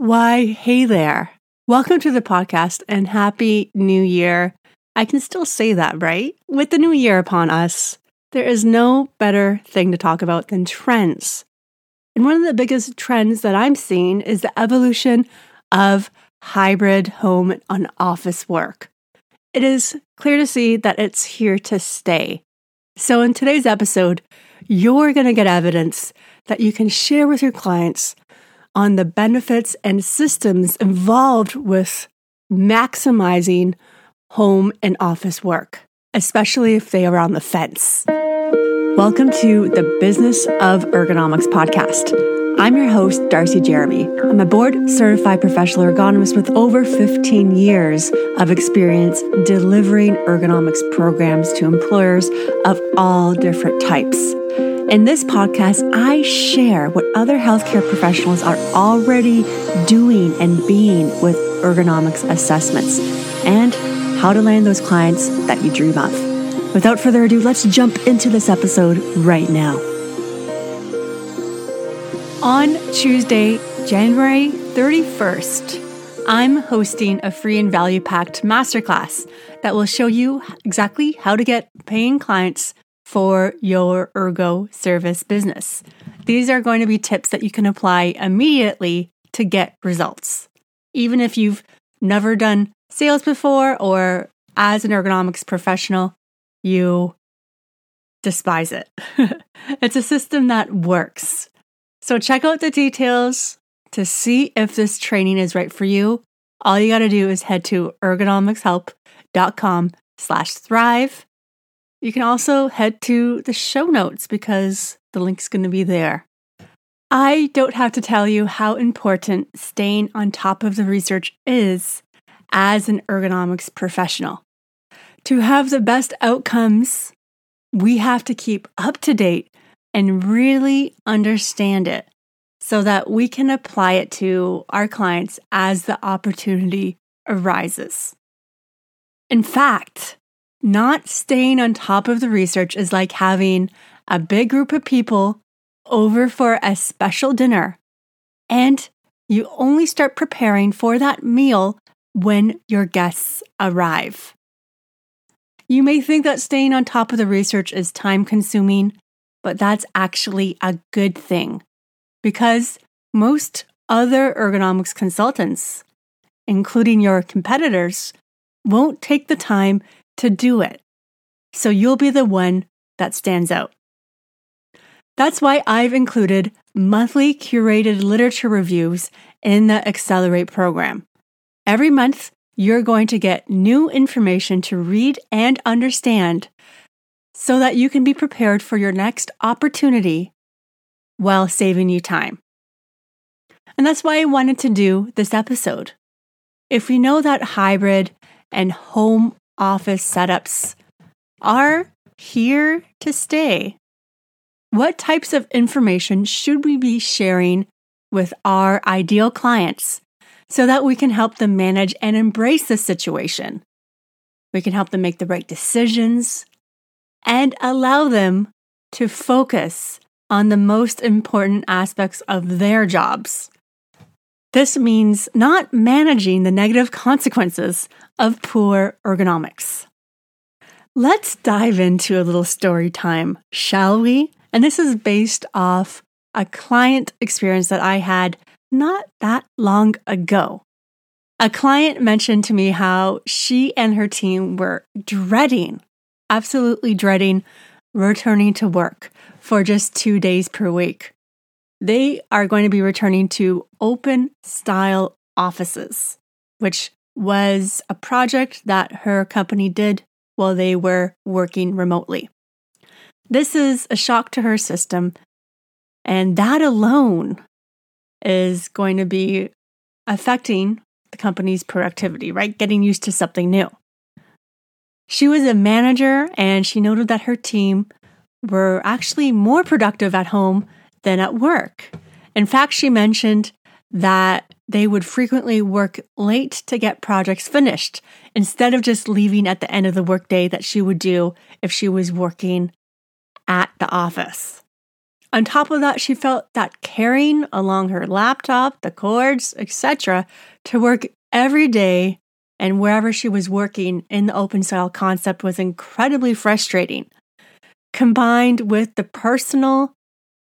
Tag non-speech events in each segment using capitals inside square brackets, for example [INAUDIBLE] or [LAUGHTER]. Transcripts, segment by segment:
Why, hey there. Welcome to the podcast and happy new year. I can still say that, right? With the new year upon us, there is no better thing to talk about than trends. And one of the biggest trends that I'm seeing is the evolution of hybrid home and office work. It is clear to see that it's here to stay. So, in today's episode, you're going to get evidence that you can share with your clients on the benefits and systems involved with maximizing home and office work, especially if they are on the fence. Welcome to the Business of Ergonomics podcast. I'm your host, Darcy Jeremy. I'm a board certified professional ergonomist with over 15 years of experience delivering ergonomics programs to employers of all different types. In this podcast, I share what other healthcare professionals are already doing and being with ergonomics assessments and how to land those clients that you dream of. Without further ado, let's jump into this episode right now. On Tuesday, January 31st, I'm hosting a free and value packed masterclass that will show you exactly how to get paying clients for your ergo service business. These are going to be tips that you can apply immediately to get results. Even if you've never done sales before or as an ergonomics professional, you despise it. [LAUGHS] it's a system that works. So check out the details to see if this training is right for you. All you got to do is head to ergonomicshelp.com slash thrive you can also head to the show notes because the link's going to be there. I don't have to tell you how important staying on top of the research is as an ergonomics professional. To have the best outcomes, we have to keep up to date and really understand it so that we can apply it to our clients as the opportunity arises. In fact, not staying on top of the research is like having a big group of people over for a special dinner, and you only start preparing for that meal when your guests arrive. You may think that staying on top of the research is time consuming, but that's actually a good thing because most other ergonomics consultants, including your competitors, won't take the time to do it. So you'll be the one that stands out. That's why I've included monthly curated literature reviews in the Accelerate program. Every month, you're going to get new information to read and understand so that you can be prepared for your next opportunity while saving you time. And that's why I wanted to do this episode. If we know that hybrid and home office setups are here to stay. What types of information should we be sharing with our ideal clients so that we can help them manage and embrace the situation? We can help them make the right decisions and allow them to focus on the most important aspects of their jobs. This means not managing the negative consequences of poor ergonomics. Let's dive into a little story time, shall we? And this is based off a client experience that I had not that long ago. A client mentioned to me how she and her team were dreading, absolutely dreading, returning to work for just two days per week. They are going to be returning to open style offices, which was a project that her company did while they were working remotely. This is a shock to her system, and that alone is going to be affecting the company's productivity, right? Getting used to something new. She was a manager and she noted that her team were actually more productive at home than at work. In fact, she mentioned that they would frequently work late to get projects finished instead of just leaving at the end of the workday that she would do if she was working at the office. On top of that, she felt that carrying along her laptop, the cords, etc., to work every day and wherever she was working in the open style concept was incredibly frustrating. Combined with the personal,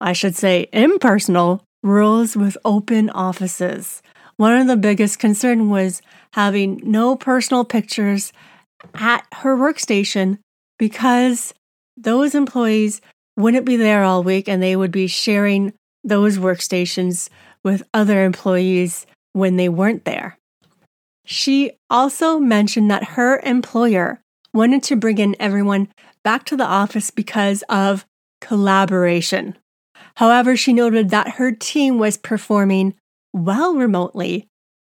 I should say impersonal, rules with open offices. One of the biggest concern was having no personal pictures at her workstation because those employees wouldn't be there all week and they would be sharing those workstations with other employees when they weren't there. She also mentioned that her employer wanted to bring in everyone back to the office because of collaboration. However, she noted that her team was performing well remotely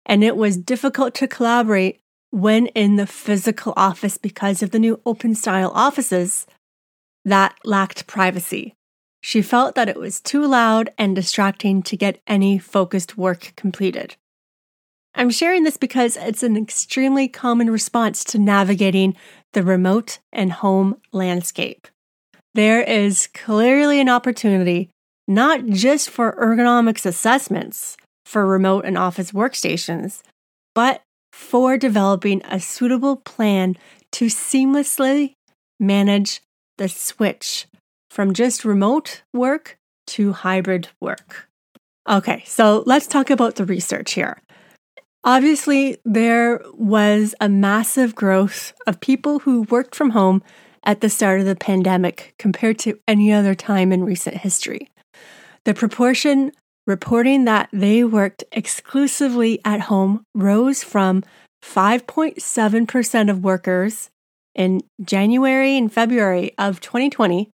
and it was difficult to collaborate when in the physical office because of the new open style offices that lacked privacy. She felt that it was too loud and distracting to get any focused work completed. I'm sharing this because it's an extremely common response to navigating the remote and home landscape. There is clearly an opportunity not just for ergonomics assessments for remote and office workstations, but for developing a suitable plan to seamlessly manage the switch from just remote work to hybrid work. Okay, so let's talk about the research here. Obviously, there was a massive growth of people who worked from home at the start of the pandemic compared to any other time in recent history. The proportion reporting that they worked exclusively at home rose from 5.7% of workers in January and February of 2020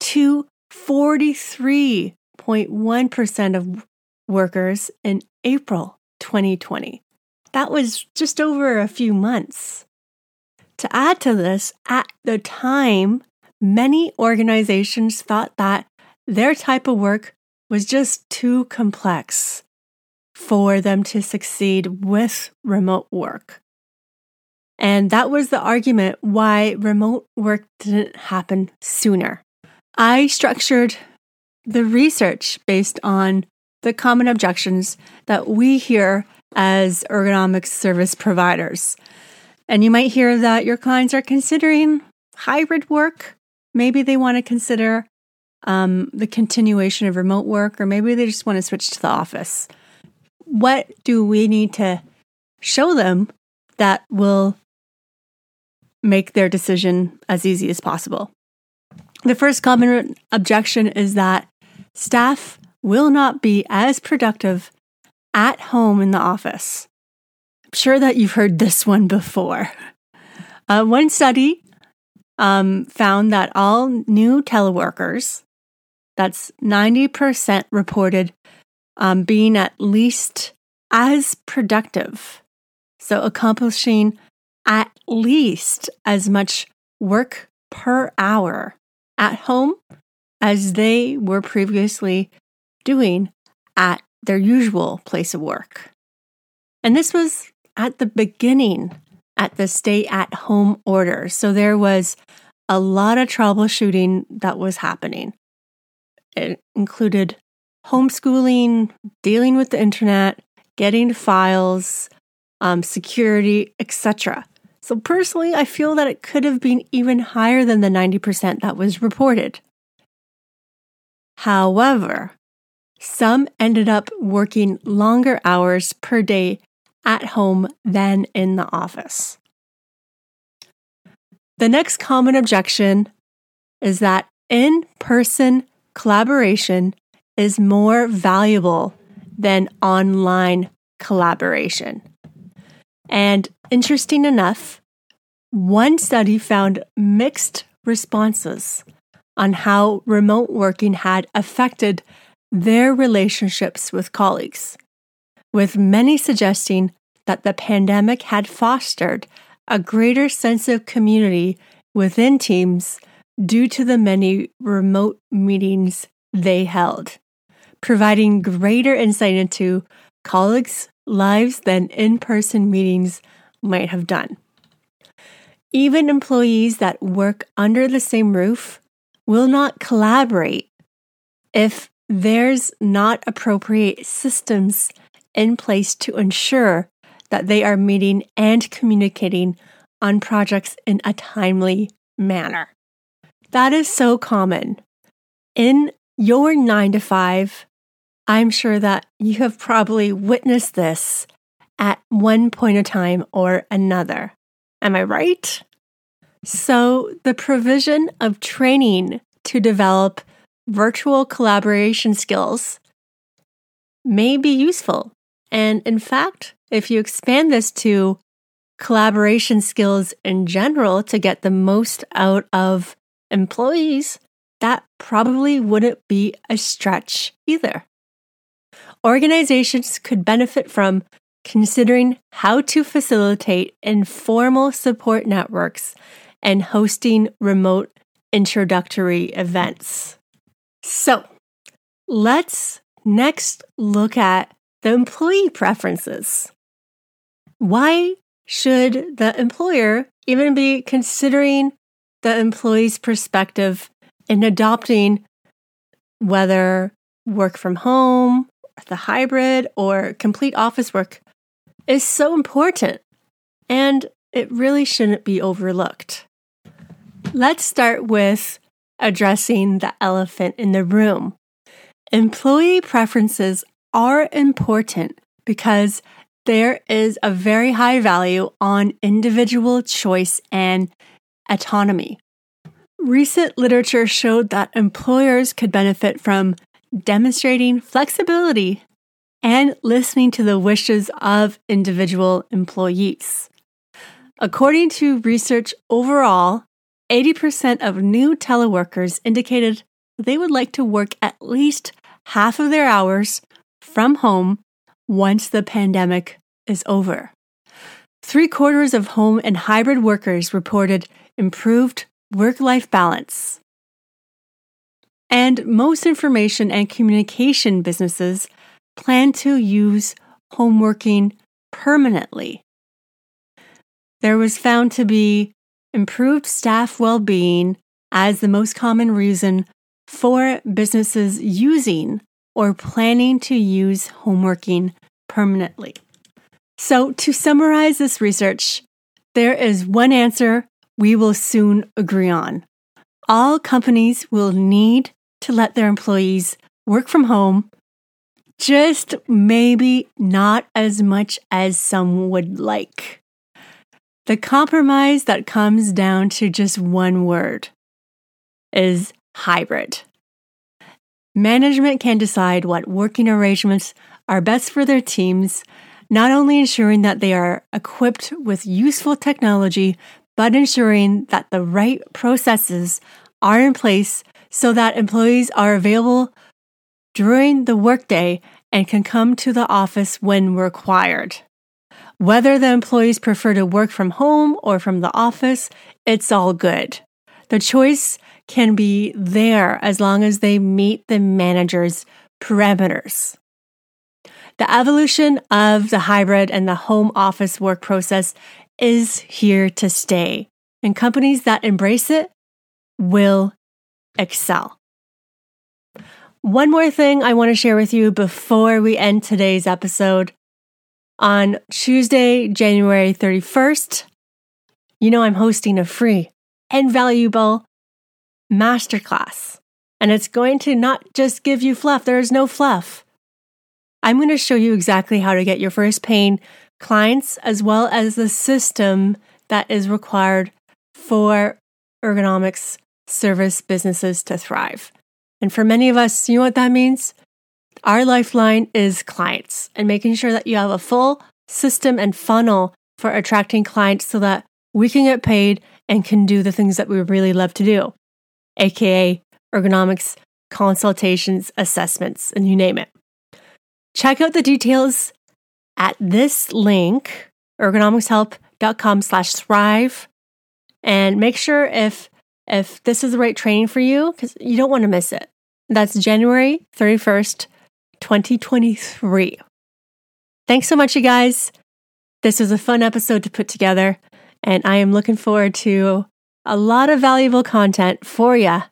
to 43.1% of workers in April 2020. That was just over a few months. To add to this, at the time, many organizations thought that their type of work was just too complex for them to succeed with remote work. And that was the argument why remote work didn't happen sooner. I structured the research based on the common objections that we hear as ergonomics service providers. And you might hear that your clients are considering hybrid work. Maybe they want to consider um, the continuation of remote work, or maybe they just want to switch to the office. What do we need to show them that will make their decision as easy as possible? The first common objection is that staff will not be as productive at home in the office. I'm sure that you've heard this one before. Uh, one study um, found that all new teleworkers that's 90% reported um, being at least as productive. So accomplishing at least as much work per hour at home as they were previously doing at their usual place of work. And this was at the beginning at the stay at home order. So there was a lot of troubleshooting that was happening. It included homeschooling, dealing with the internet, getting files, um, security, etc. So personally, I feel that it could have been even higher than the 90% that was reported. However, some ended up working longer hours per day at home than in the office. The next common objection is that in person collaboration is more valuable than online collaboration. And interesting enough, one study found mixed responses on how remote working had affected their relationships with colleagues, with many suggesting that the pandemic had fostered a greater sense of community within teams due to the many remote meetings they held, providing greater insight into colleagues' lives than in person meetings might have done. Even employees that work under the same roof will not collaborate if there's not appropriate systems in place to ensure that they are meeting and communicating on projects in a timely manner. That is so common. In your nine to five, I'm sure that you have probably witnessed this at one point in time or another. Am I right? So, the provision of training to develop virtual collaboration skills may be useful. And in fact, if you expand this to collaboration skills in general to get the most out of employees, that probably wouldn't be a stretch either. Organizations could benefit from considering how to facilitate informal support networks and hosting remote introductory events. So, let's next look at the employee preferences. Why should the employer even be considering the employee's perspective in adopting whether work from home, the hybrid, or complete office work is so important and it really shouldn't be overlooked. Let's start with addressing the elephant in the room. Employee preferences are important because there is a very high value on individual choice and autonomy. Recent literature showed that employers could benefit from demonstrating flexibility and listening to the wishes of individual employees. According to research overall, 80% of new teleworkers indicated they would like to work at least half of their hours from home once the pandemic is over. Three quarters of home and hybrid workers reported improved work life balance. And most information and communication businesses plan to use home working permanently. There was found to be improved staff well being as the most common reason for businesses using or planning to use home working permanently. So, to summarize this research, there is one answer we will soon agree on. All companies will need to let their employees work from home, just maybe not as much as some would like. The compromise that comes down to just one word is hybrid. Management can decide what working arrangements are best for their teams, not only ensuring that they are equipped with useful technology, but ensuring that the right processes are in place so that employees are available during the workday and can come to the office when required. Whether the employees prefer to work from home or from the office, it's all good. The choice can be there as long as they meet the manager's parameters. The evolution of the hybrid and the home office work process is here to stay, and companies that embrace it will excel. One more thing I want to share with you before we end today's episode. On Tuesday, January 31st, you know I'm hosting a free and valuable masterclass. And it's going to not just give you fluff, there is no fluff. I'm going to show you exactly how to get your first paying clients as well as the system that is required for ergonomics service businesses to thrive. And for many of us, you know what that means? Our lifeline is clients and making sure that you have a full system and funnel for attracting clients so that we can get paid and can do the things that we really love to do, aka ergonomics, consultations, assessments, and you name it. Check out the details at this link, ergonomicshelp.com slash thrive. And make sure if if this is the right training for you, because you don't want to miss it. That's January 31st, 2023. Thanks so much, you guys. This was a fun episode to put together, and I am looking forward to a lot of valuable content for you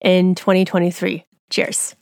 in 2023. Cheers.